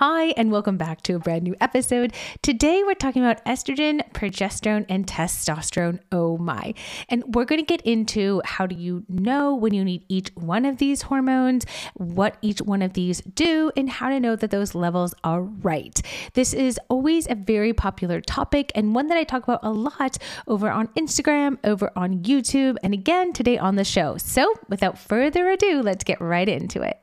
Hi, and welcome back to a brand new episode. Today, we're talking about estrogen, progesterone, and testosterone. Oh my. And we're going to get into how do you know when you need each one of these hormones, what each one of these do, and how to know that those levels are right. This is always a very popular topic and one that I talk about a lot over on Instagram, over on YouTube, and again today on the show. So, without further ado, let's get right into it.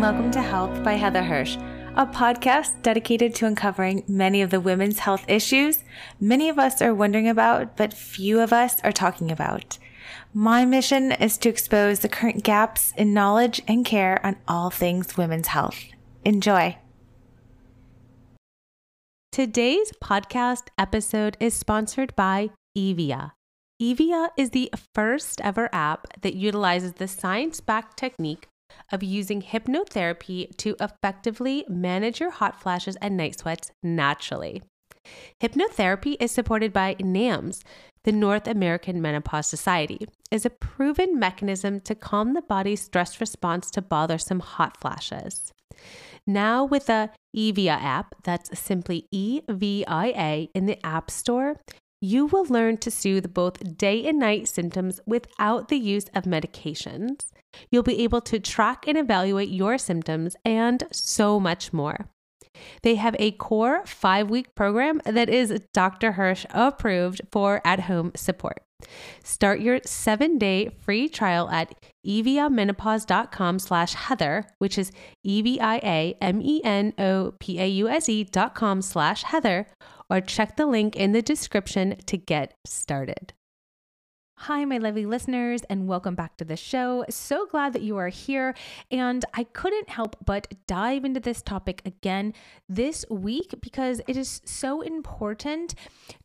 Welcome to Health by Heather Hirsch, a podcast dedicated to uncovering many of the women's health issues many of us are wondering about, but few of us are talking about. My mission is to expose the current gaps in knowledge and care on all things women's health. Enjoy. Today's podcast episode is sponsored by Evia. Evia is the first ever app that utilizes the science backed technique of using hypnotherapy to effectively manage your hot flashes and night sweats naturally. Hypnotherapy is supported by NAMS, the North American Menopause Society, is a proven mechanism to calm the body's stress response to bothersome hot flashes. Now, with the Evia app, that's simply E V I A in the App Store, you will learn to soothe both day and night symptoms without the use of medications. You'll be able to track and evaluate your symptoms and so much more. They have a core five week program that is Dr. Hirsch approved for at home support. Start your seven day free trial at eviamenopause.com slash Heather, which is E-V-I-A-M-E-N-O-P-A-U-S-E dot com slash Heather, or check the link in the description to get started. Hi, my lovely listeners, and welcome back to the show. So glad that you are here. And I couldn't help but dive into this topic again this week because it is so important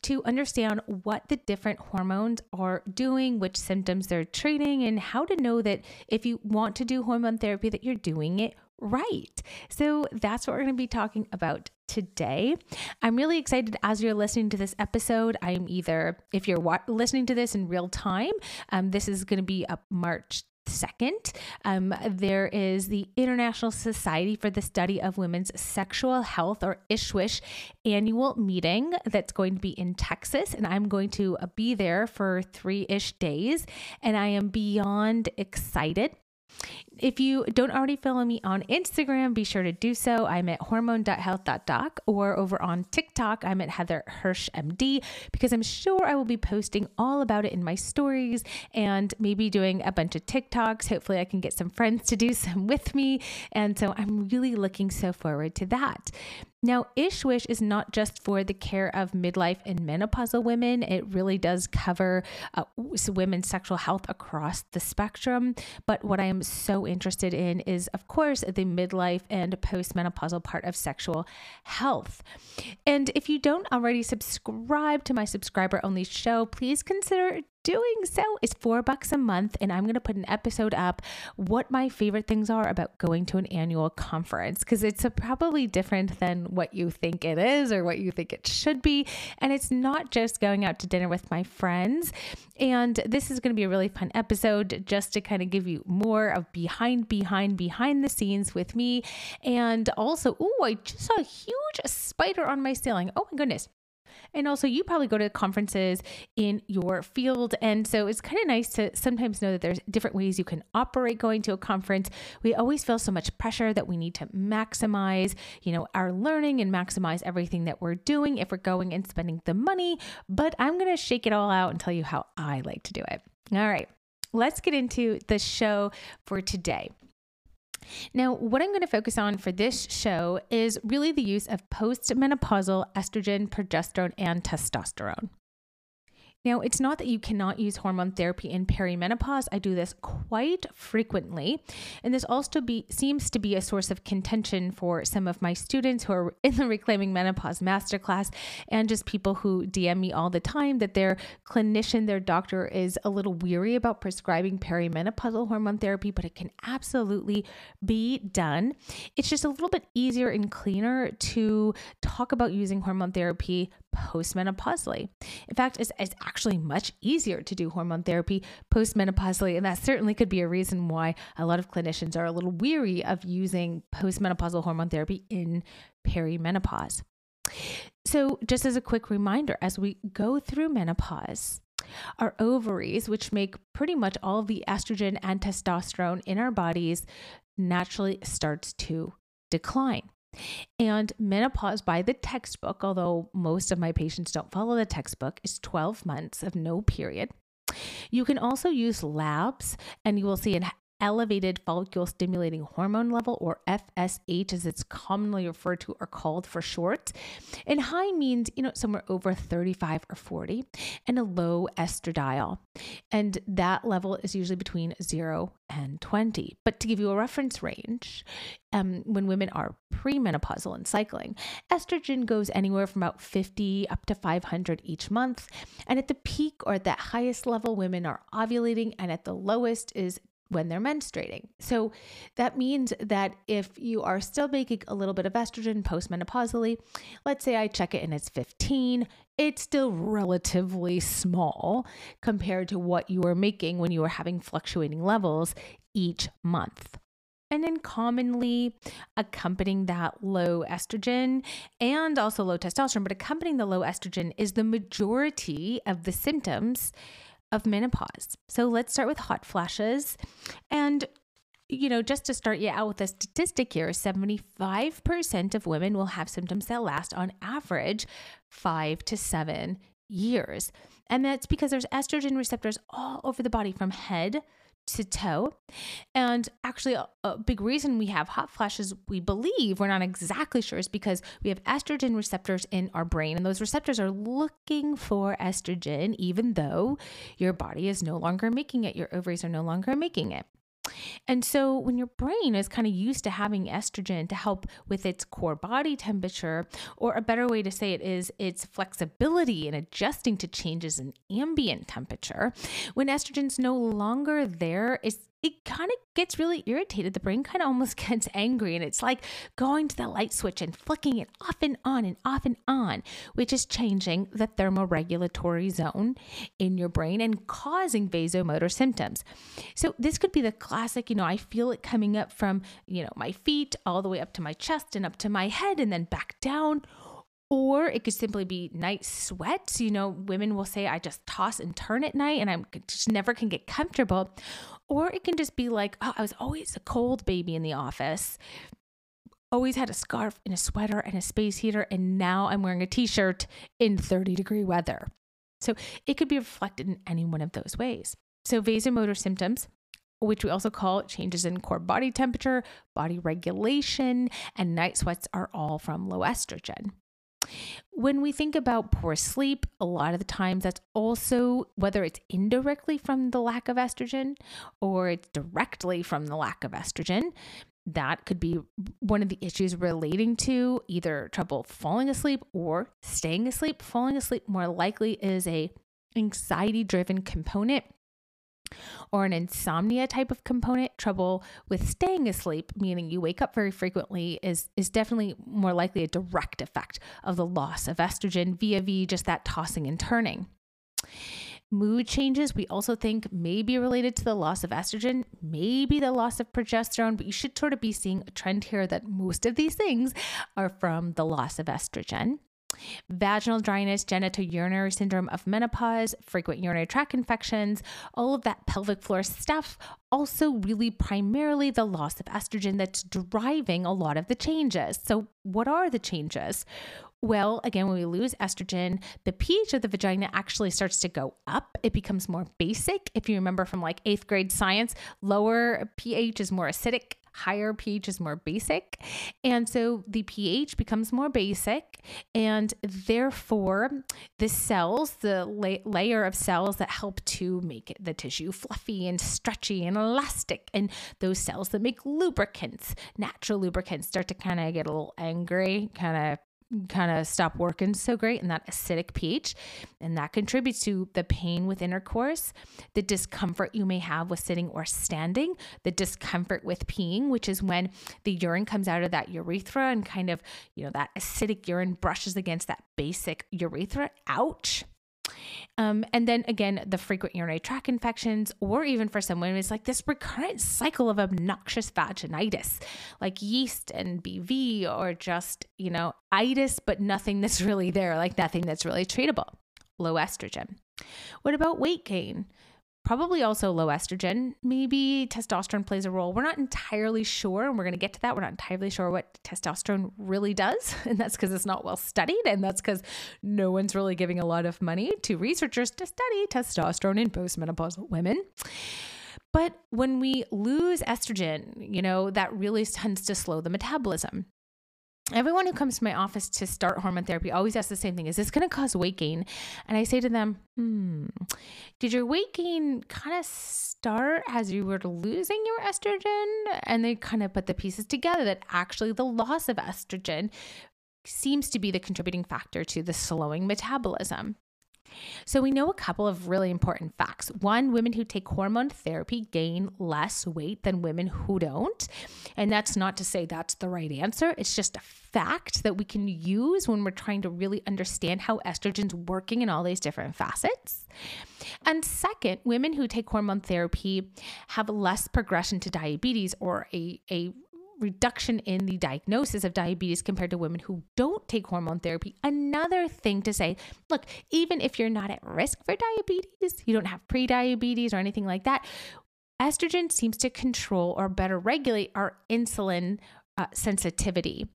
to understand what the different hormones are doing, which symptoms they're treating, and how to know that if you want to do hormone therapy, that you're doing it right. So that's what we're going to be talking about today. I'm really excited as you're listening to this episode. I'm either, if you're wa- listening to this in real time, um, this is going to be up March 2nd, um, there is the International Society for the Study of Women's Sexual Health, or ISSWSH, annual meeting that's going to be in Texas. And I'm going to be there for three ish days. And I am beyond excited. If you don't already follow me on Instagram, be sure to do so. I'm at hormone.health.doc or over on TikTok, I'm at Heather Hirsch MD because I'm sure I will be posting all about it in my stories and maybe doing a bunch of TikToks. Hopefully, I can get some friends to do some with me. And so I'm really looking so forward to that. Now, ISSWSH is not just for the care of midlife and menopausal women. It really does cover uh, women's sexual health across the spectrum. But what I am so interested in is, of course, the midlife and postmenopausal part of sexual health. And if you don't already subscribe to my subscriber only show, please consider doing so is four bucks a month. And I'm going to put an episode up what my favorite things are about going to an annual conference because it's probably different than what you think it is or what you think it should be. And it's not just going out to dinner with my friends. And this is going to be a really fun episode just to kind of give you more of behind, behind, behind the scenes with me. And also, oh, I just saw a huge spider on my ceiling. Oh my goodness. And also, you probably go to conferences in your field. And so it's kind of nice to sometimes know that there's different ways you can operate going to a conference. We always feel so much pressure that we need to maximize, you know, our learning and maximize everything that we're doing if we're going and spending the money. But I'm going to shake it all out and tell you how I like to do it. All right. Let's get into the show for today. Now, what I'm going to focus on for this show is really the use of postmenopausal estrogen, progesterone, and testosterone. Now, it's not that you cannot use hormone therapy in perimenopause. I do this quite frequently. And this also be, seems to be a source of contention for some of my students who are in the Reclaiming Menopause Masterclass and just people who DM me all the time that their clinician, their doctor, is a little weary about prescribing perimenopausal hormone therapy, but it can absolutely be done. It's just a little bit easier and cleaner to talk about using hormone therapy postmenopausally. In fact, it's, it's actually much easier to do hormone therapy postmenopausally, and that certainly could be a reason why a lot of clinicians are a little weary of using postmenopausal hormone therapy in perimenopause. So, just as a quick reminder, as we go through menopause, our ovaries, which make pretty much all of the estrogen and testosterone in our bodies, naturally starts to decline. And menopause by the textbook, although most of my patients don't follow the textbook, is 12 months of no period. You can also use labs, and you will see an elevated follicle stimulating hormone level, or FSH as it's commonly referred to or called for short. And high means, you know, somewhere over 35 or 40, and a low estradiol. And that level is usually between 0 and 20. But to give you a reference range, um, when women are premenopausal and cycling, estrogen goes anywhere from about 50 up to 500 each month. And at the peak or at that highest level, women are ovulating, and at the lowest is when they're menstruating. So that means that if you are still making a little bit of estrogen postmenopausally, let's say I check it and it's 15, it's still relatively small compared to what you were making when you were having fluctuating levels each month. And then, commonly accompanying that low estrogen and also low testosterone, but accompanying the low estrogen is the majority of the symptoms of menopause. So let's start with hot flashes. And you know, just to start you out with a statistic here 75% of women will have symptoms that last on average five to seven years. And that's because there's estrogen receptors all over the body from head to toe. And actually, a, a, big reason we have hot flashes, we believe, we're not exactly sure, is because we have estrogen receptors in our brain. And those receptors are looking for estrogen, even though your body is no longer making it, your ovaries are no longer making it. And so, when your brain is kind of used to having estrogen to help with its core body temperature, or a better way to say it is its flexibility in adjusting to changes in ambient temperature, when estrogen's no longer there, it's it kind of gets really irritated. The brain kind of almost gets angry, and it's like going to the light switch and flicking it off and on and off and on, which is changing the thermoregulatory zone in your brain and causing vasomotor symptoms. So, this could be the classic, you know, I feel it coming up from, you know, my feet all the way up to my chest and up to my head and then back down or it could simply be night sweats. You know, women will say, I just toss and turn at night and I just never can get comfortable. Or it can just be like, oh, I was always a cold baby in the office, always had a scarf and a sweater and a space heater, and now I'm wearing a t shirt in 30 degree weather. So it could be reflected in any one of those ways. So, vasomotor symptoms which we also call changes in core body temperature, body regulation, and night sweats are all from low estrogen. When we think about poor sleep, a lot of the times that's also whether it's indirectly from the lack of estrogen or it's directly from the lack of estrogen. That could be one of the issues relating to either trouble falling asleep or staying asleep. Falling asleep more likely is a anxiety driven component or an insomnia type of component, trouble with staying asleep, meaning you wake up very frequently, is, is definitely more likely a direct effect of the loss of estrogen via v just that tossing and turning. Mood changes, we also think may be related to the loss of estrogen, maybe the loss of progesterone, but you should sort of be seeing a trend here that most of these things are from the loss of estrogen vaginal dryness, genitourinary syndrome of menopause, frequent urinary tract infections, all of that pelvic floor stuff. Also, really primarily the loss of estrogen that's driving a lot of the changes. So, what are the changes? Well, again, when we lose estrogen, the pH of the vagina actually starts to go up. It becomes more basic. If you remember from like eighth grade science, lower pH is more acidic, higher pH is more basic. And so the pH becomes more basic, and therefore the cells, the la- layer of cells that help to make the tissue fluffy and stretchy and elastic, and those cells that make lubricants, natural lubricants, start to kind of get a little angry, kind of kind of stop working so great and that acidic pH. And that contributes to the pain with intercourse, the discomfort you may have with sitting or standing, the discomfort with peeing, which is when the urine comes out of that urethra and kind of, you know, that acidic urine brushes against that basic urethra. Ouch. Um, and then again, the frequent urinary tract infections, or even for some women, it's like this recurrent cycle of obnoxious vaginitis, like yeast and BV, or just, you know, itis, but nothing that's really there, like nothing that's really treatable. Low estrogen. What about weight gain? Probably also low estrogen. Maybe testosterone plays a role. We're not entirely sure, and we're going to get to that. We're not entirely sure what testosterone really does. And that's because it's not well studied. And that's because no one's really giving a lot of money to researchers to study testosterone in postmenopausal women. But when we lose estrogen, you know, that really tends to slow the metabolism everyone who comes to my office to start hormone therapy always asks the same thing is this going to cause weight gain? And i say to them hmm did your weight gain kind of start as you were losing your estrogen? And they kind of put the pieces together that actually the loss of estrogen seems to be the contributing factor to the slowing metabolism so, we know a couple of really important facts. One, women who take hormone therapy gain less weight than women who don't. And that's not to say that's the right answer, it's just a fact that we can use when we're trying to really understand how estrogen's working in all these different facets. And second, women who take hormone therapy have less progression to diabetes or a, a reduction in the diagnosis of diabetes compared to women who don't take hormone therapy. Another thing to say look, even if you're not at risk for diabetes, you don't have pre-diabetes or anything like that, estrogen seems to control or better regulate our insulin uh, sensitivity.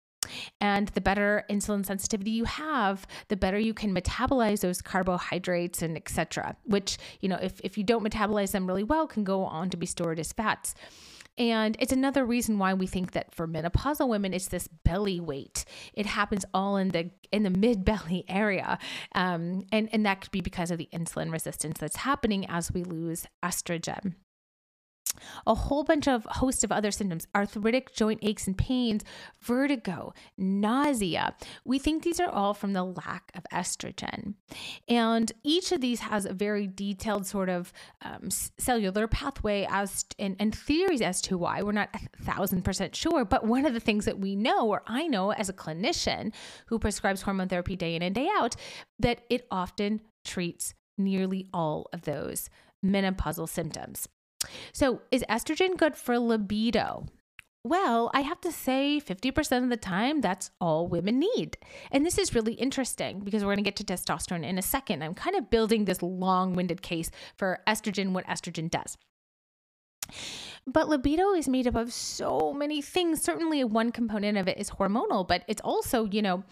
And the better insulin sensitivity you have, the better you can metabolize those carbohydrates and etc. Which, you know, if, if you don't metabolize them really well, can go on to be stored as fats. And it's another reason why we think that for menopausal women, it's this belly weight. It happens all in the in the mid belly area, um, and and that could be because of the insulin resistance that's happening as we lose estrogen a whole bunch of host of other symptoms arthritic joint aches and pains vertigo nausea. We think these are all from the lack of estrogen. And each of these has a very detailed sort of um, cellular pathway as and, and theories as to why. We're not a thousand percent sure but one of the things that we know or i know as a clinician who prescribes hormone therapy day in and day out that it often treats nearly all of those menopausal symptoms so, is estrogen good for libido? Well, I have to say 50% of the time, that's all women need. And this is really interesting because we're going to get to testosterone in a second. I'm kind of building this long winded case for estrogen, what estrogen does. But libido is made up of so many things. Certainly, one component of it is hormonal, but it's also, you know,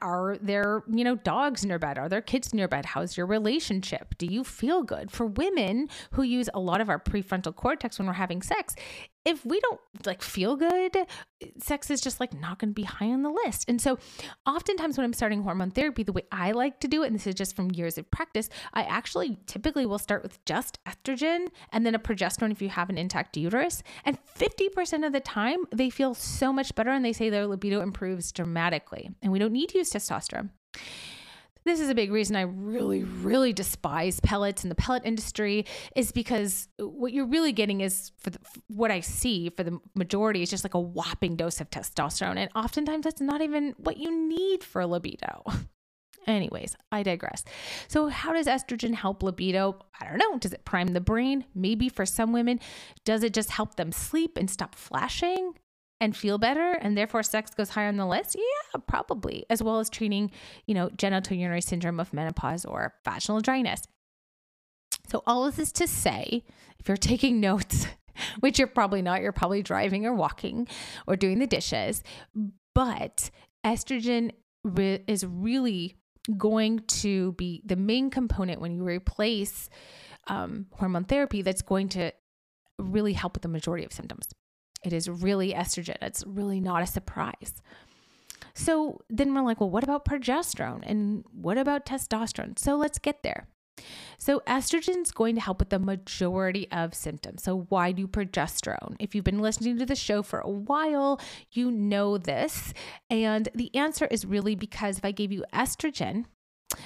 are there, you know, dogs in your bed? Are there kids in your bed? How's your relationship? Do you feel good? For women who use a lot of our prefrontal cortex when we're having sex, if we don't like feel good, sex is just like not going to be high on the list. And so, oftentimes when I'm starting hormone therapy, the way I like to do it, and this is just from years of practice, I actually typically will start with just estrogen and then a progesterone if you have an intact uterus. And 50% of the time, they feel so much better and they say their libido improves dramatically. And we don't need to use testosterone. This is a big reason I really, really despise pellets and the pellet industry, is because what you're really getting is, for, the, what I see for the majority, is just like a whopping dose of testosterone. And oftentimes that's not even what you need for libido. Anyways, I digress. So, how does estrogen help libido? I don't know. Does it prime the brain? Maybe for some women. Does it just help them sleep and stop flashing? And feel better and therefore sex goes higher on the list? Yeah, probably, as well as treating, you know, genitourinary syndrome of menopause or vaginal dryness. So all of this to say, if you're taking notes, which you're probably not, you're probably driving or walking or doing the dishes, but estrogen re- is really going to be the main component when you replace um, hormone therapy that's going to really help with the majority of symptoms. It is really estrogen. It's really not a surprise. So then we're like, well, what about progesterone? And what about testosterone? So let's get there. So, estrogen is going to help with the majority of symptoms. So, why do progesterone? If you've been listening to the show for a while, you know this. And the answer is really because if I gave you estrogen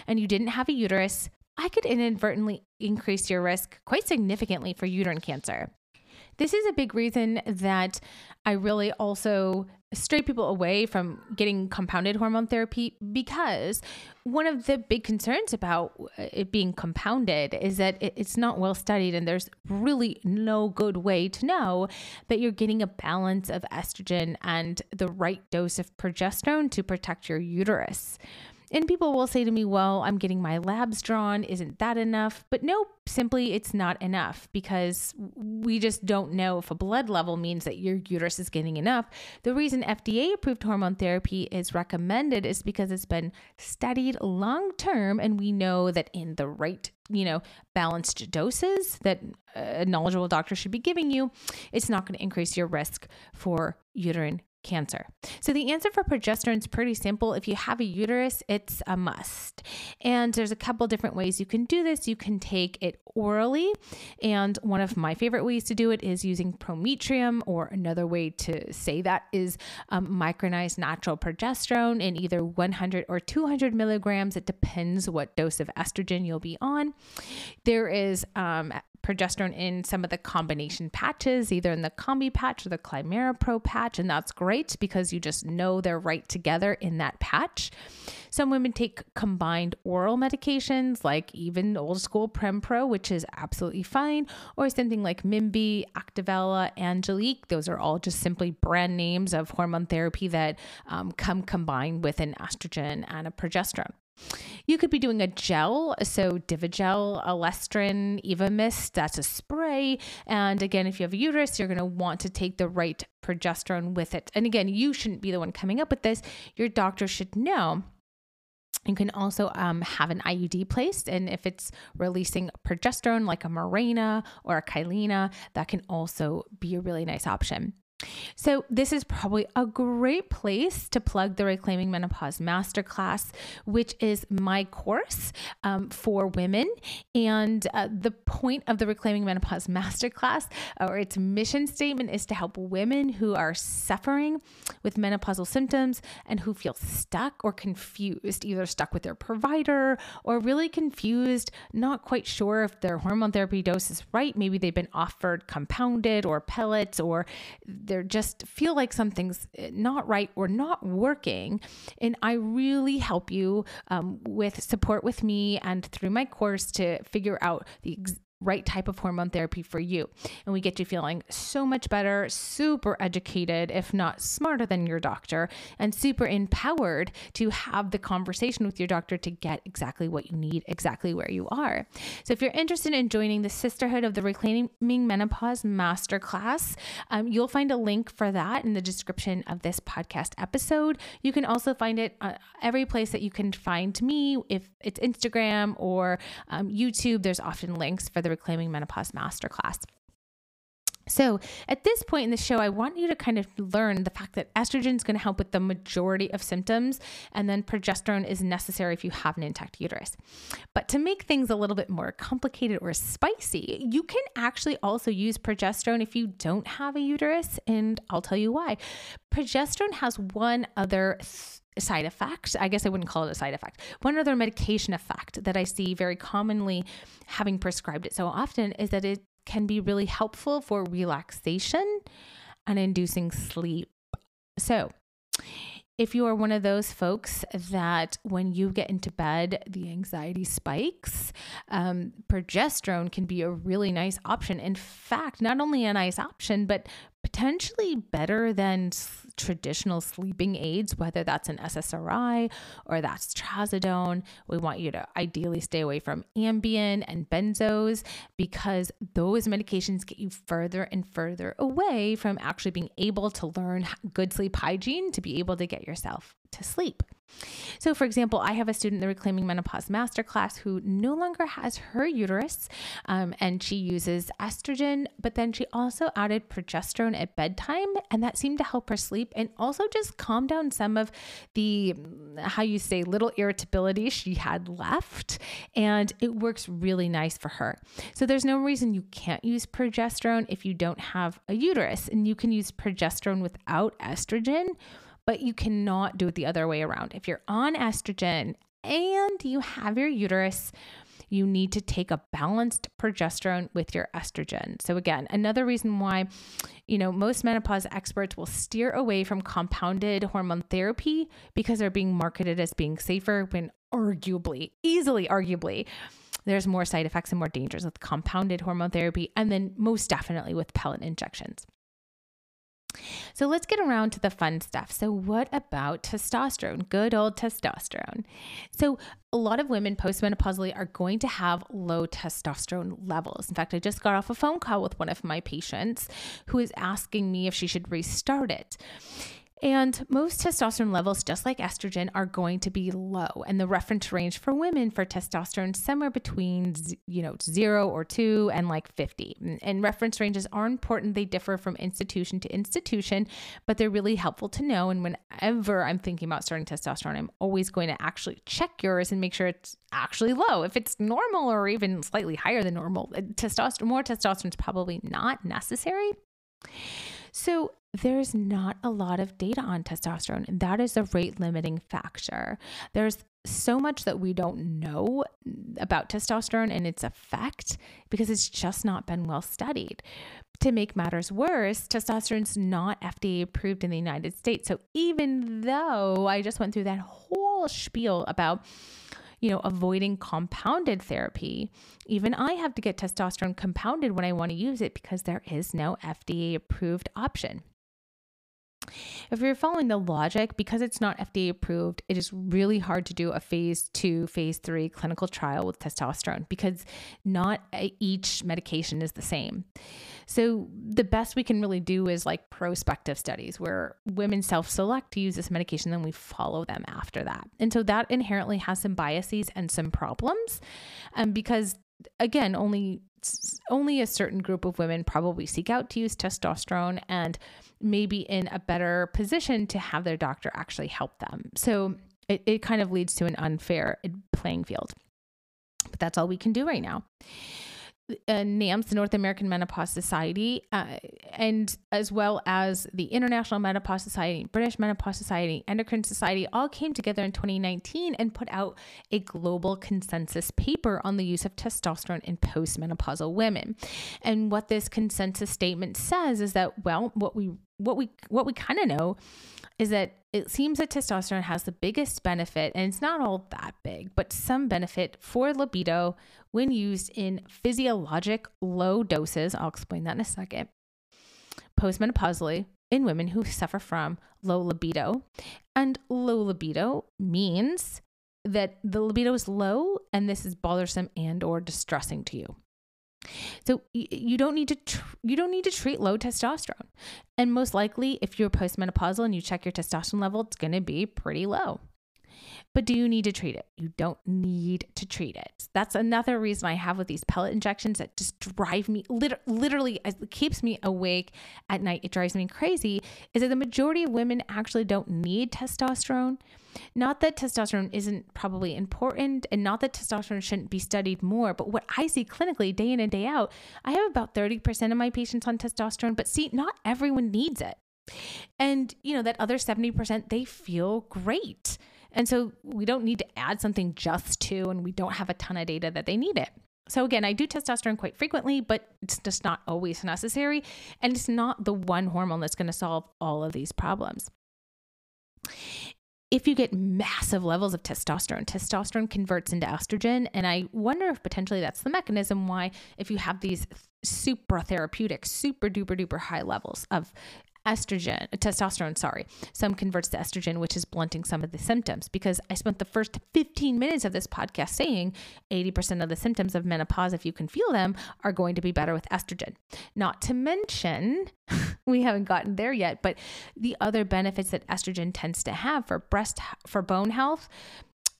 and you didn't have a uterus, I could inadvertently increase your risk quite significantly for uterine cancer. This is a big reason that I really also stray people away from getting compounded hormone therapy because one of the big concerns about uh, it being compounded is that it's not well studied and there's really no good way to know that you're getting a balance of estrogen and the right dose of progesterone to protect your uterus. And people will say to me, well, I'm getting my labs drawn. Isn't that enough? But no, simply it's not enough because we just don't know if a blood level means that your uterus is getting enough. The reason FDA approved hormone therapy is recommended is because it's been studied long term and we know that in the right you know, balanced doses that a knowledgeable doctor should be giving you, it's not going to increase your risk for uterine cancer. So the answer for progesterone is pretty simple. If you have a uterus, it's a must. And there's a couple different ways you can do this. You can take it orally, and one of my favorite ways to do it is using Prometrium, or another way to say that is um, micronized natural progesterone in either 100 or 200 milligrams. It depends what dose of estrogen you'll be on. There is um, progesterone in some of the combination patches, either in the Combi patch or the Climara Pro patch, and that's great because you just know they're right together in that patch. Some women take combined oral medications like even old school Prempro, which is absolutely fine, or something like Mimvey, Activella, Angeliq. Those are all just simply brand names of hormone therapy that um, come combined with an estrogen and a progesterone. You could be doing a gel, so Divigel, Elestrin, Evamist, that's a spray. And again, if you have a uterus, you're going to want to take the right progesterone with it. And again, you shouldn't be the one coming up with this. Your doctor should know. You can also um, have an IUD placed, and if it's releasing progesterone like a Mirena or a Kyleena, that can also be a really nice option. So, this is probably a great place to plug the Reclaiming Menopause Masterclass, which is my course um, for women. And uh, the point of the Reclaiming Menopause Masterclass, or its mission statement, is to help women who are suffering with menopausal symptoms and who feel stuck or confused, either stuck with their provider or really confused, not quite sure if their hormone therapy dose is right. Maybe they've been offered compounded or pellets or they're just feel like something's eh, not right or not working. And I really help you um, with support with me and through my course to figure out the right type of hormone therapy for you. And we get you feeling so much better, super educated, if not smarter than your doctor, and super empowered to have the conversation with your doctor to get exactly what you need, exactly where you are. So if you're interested in joining the Sisterhood of the Reclaiming Menopause Masterclass, um, you'll find a link for that in the description of this podcast episode. You can also find it uh, every place that you can find me, if it's Instagram or um, YouTube, there's often links for the Reclaiming Menopause Masterclass. So, at this point in the show, I want you to kind of learn the fact that estrogen is going to help with the majority of symptoms, and then progesterone is necessary if you have an intact uterus. But to make things a little bit more complicated or spicy, you can actually also use progesterone if you don't have a uterus, and I'll tell you why. Progesterone has one other th- side effect. I guess I wouldn't call it a side effect. One other medication effect that I see very commonly having prescribed it so often is that it can be really helpful for relaxation and inducing sleep. So, if you are one of those folks that when you get into bed, the anxiety spikes, um, progesterone can be a really nice option. In fact, not only a nice option, but potentially better than traditional sleeping aids, whether that's an SSRI or that's trazodone. We want you to ideally stay away from Ambien and benzos because those medications get you further and further away from actually being able to learn good sleep hygiene to be able to get yourself to sleep. So, for example, I have a student in the Reclaiming Menopause Masterclass who no longer has her uterus um, and she uses estrogen, but then she also added progesterone at bedtime, and that seemed to help her sleep sleep and also just calm down some of the, how you say, little irritability she had left. And it works really nice for her. So there's no reason you can't use progesterone if you don't have a uterus. And you can use progesterone without estrogen but you cannot do it the other way around. If you're on estrogen and you have your uterus, you need to take a balanced progesterone with your estrogen. So again, another reason why, you know, most menopause experts will steer away from compounded hormone therapy because they're being marketed as being safer when arguably, easily arguably, there's more side effects and more dangers with compounded hormone therapy and then most definitely with pellet injections. So let's get around to the fun stuff. So, what about testosterone? Good old testosterone. So, a lot of women postmenopausally are going to have low testosterone levels. In fact, I just got off a phone call with one of my patients who is asking me if she should restart it. And most testosterone levels, just like estrogen, are going to be low. And the reference range for women for testosterone is somewhere between you know zero or two and like 50. And reference ranges are important. They differ from institution to institution, but they're really helpful to know. And whenever I'm thinking about starting testosterone, I'm always going to actually check yours and make sure it's actually low. If it's normal or even slightly higher than normal, uh, testosterone more testosterone is probably not necessary. So, there's not a lot of data on testosterone, that is a rate limiting factor. There's so much that we don't know about testosterone and its effect because it's just not been well studied. To make matters worse, testosterone's not FDA approved in the United States. So even though I just went through that whole spiel about you know, avoiding compounded therapy. Even I have to get testosterone compounded when I want to use it because there is no FDA approved option. If you're following the logic, because it's not FDA approved, it is really hard to do a phase two, phase three clinical trial with testosterone because not each medication is the same. So, the best we can really do is like prospective studies where women self select to use this medication, then we follow them after that. And so, that inherently has some biases and some problems um, because again only only a certain group of women probably seek out to use testosterone and maybe in a better position to have their doctor actually help them. So it, it kind of leads to an unfair playing field. But that's all we can do right now uh, NAMS, the North American Menopause Society, uh, and as well as the International Menopause Society, British Menopause Society, Endocrine Society, all came together in 2019 and put out a global consensus paper on the use of testosterone in postmenopausal women. And what this consensus statement says is that, well, what we what we what we kind of know is that it seems that testosterone has the biggest benefit, and it's not all that big, but some benefit for libido when used in physiologic low doses. I'll explain that in a second. Postmenopausally, in women who suffer from low libido. And low libido means that the libido is low and this is bothersome and or distressing to you. So you don't need to tr- you don't need to treat low testosterone. And most likely if you're postmenopausal and you check your testosterone level, it's going to be pretty low. But do you need to treat it? You don't need to treat it. That's another reason I have with these pellet injections that just drive me lit- literally it keeps me awake at night. It drives me crazy. Is that the majority of women actually don't need testosterone? Not that testosterone isn't probably important and not that testosterone shouldn't be studied more, but what I see clinically day in and day out, I have about 30% of my patients on testosterone, but see, not everyone needs it. And, you know, that other 70%, they feel great. And so we don't need to add something just to, and we don't have a ton of data that they need it. So again, I do testosterone quite frequently, but it's just not always necessary. And it's not the one hormone that's going to solve all of these problems. If you get massive levels of testosterone, testosterone converts into estrogen. And I wonder if potentially that's the mechanism why, if you have these super therapeutic, super duper duper high levels of estrogen, testosterone, sorry, some converts to estrogen, which is blunting some of the symptoms. Because I spent the first 15 minutes of this podcast saying 80% of the symptoms of menopause, if you can feel them, are going to be better with estrogen. Not to mention, we haven't gotten there yet, but the other benefits that estrogen tends to have for breast, for bone health,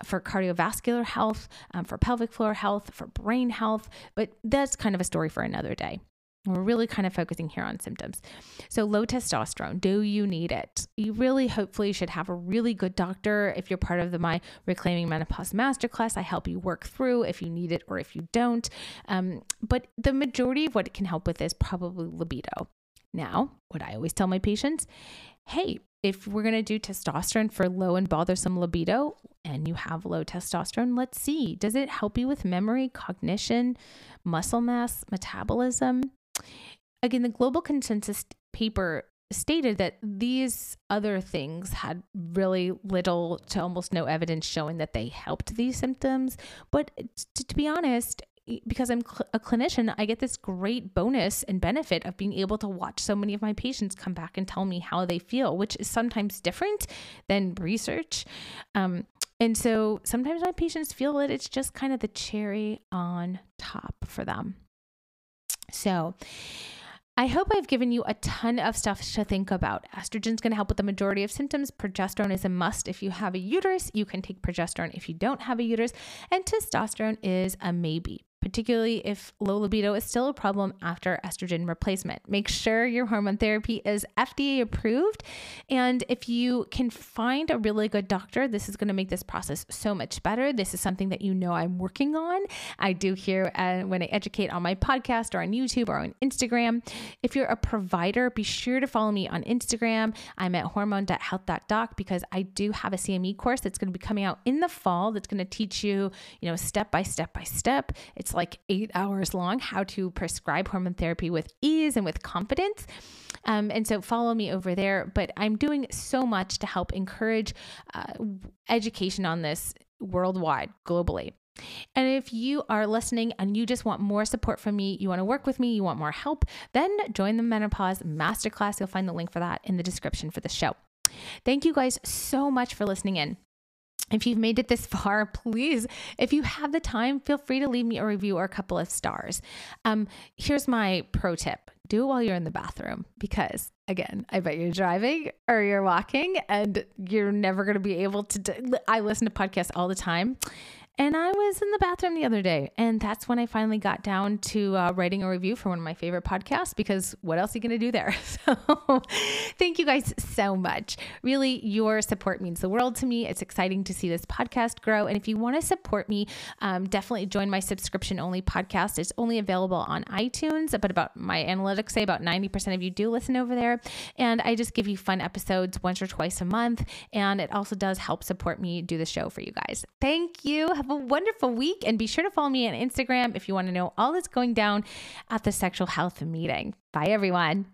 for cardiovascular health, um, for pelvic floor health, for brain health. But that's kind of a story for another day. We're really kind of focusing here on symptoms. So, low testosterone, do you need it? You really hopefully should have a really good doctor. If you're part of the My Reclaiming Menopause Masterclass, I help you work through if you need it or if you don't. Um, but the majority of what it can help with is probably libido. Now, what I always tell my patients hey, if we're going to do testosterone for low and bothersome libido and you have low testosterone, let's see. Does it help you with memory, cognition, muscle mass, metabolism? Again, the global consensus paper stated that these other things had really little to almost no evidence showing that they helped these symptoms. But to, to be honest, because I'm cl- a clinician, I get this great bonus and benefit of being able to watch so many of my patients come back and tell me how they feel, which is sometimes different than research. Um, and so sometimes my patients feel that it's just kind of the cherry on top for them. So, I hope I've given you a ton of stuff to think about. Estrogen's going to help with the majority of symptoms. Progesterone is a must if you have a uterus. You can take progesterone if you don't have a uterus. And testosterone is a maybe particularly if low libido is still a problem after estrogen replacement. Make sure your hormone therapy is FDA approved. And if you can find a really good doctor, this is going to make this process so much better. This is something that you know I'm working on. I do here uh, when I educate on my podcast or on YouTube or on Instagram. If you're a provider, be sure to follow me on Instagram. I'm at hormone.health.doc because I do have a CME course that's going to be coming out in the fall that's going to teach you, you know, step by step by step. It's like eight hours long how to prescribe hormone therapy with ease and with confidence. Um, and so follow me over there. But I'm doing so much to help encourage uh, education on this worldwide, globally. And if you are listening and you just want more support from me, you want to work with me, you want more help, then join the Menopause Masterclass. You'll find the link for that in the description for the show. Thank you guys so much for listening in. If you've made it this far, please, if you have the time, feel free to leave me a review or a couple of stars. Um, here's my pro tip do it while you're in the bathroom because, again, I bet you're driving or you're walking and you're never going to be able to. Do- I listen to podcasts all the time and I was in the bathroom the other day, and that's when I finally got down to uh, writing a review for one of my favorite podcasts because what else are you going to do there? So, thank you guys so much. Really, your support means the world to me. It's exciting to see this podcast grow. And if you want to support me, um, definitely join my subscription only podcast. It's only available on iTunes, but about my analytics say about 90% of you do listen over there. And I just give you fun episodes once or twice a month. And it also does help support me do the show for you guys. Thank you. Have a wonderful week and be sure to follow me on Instagram if you want to know all that's going down at the sexual health meeting. Bye, everyone.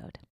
episode.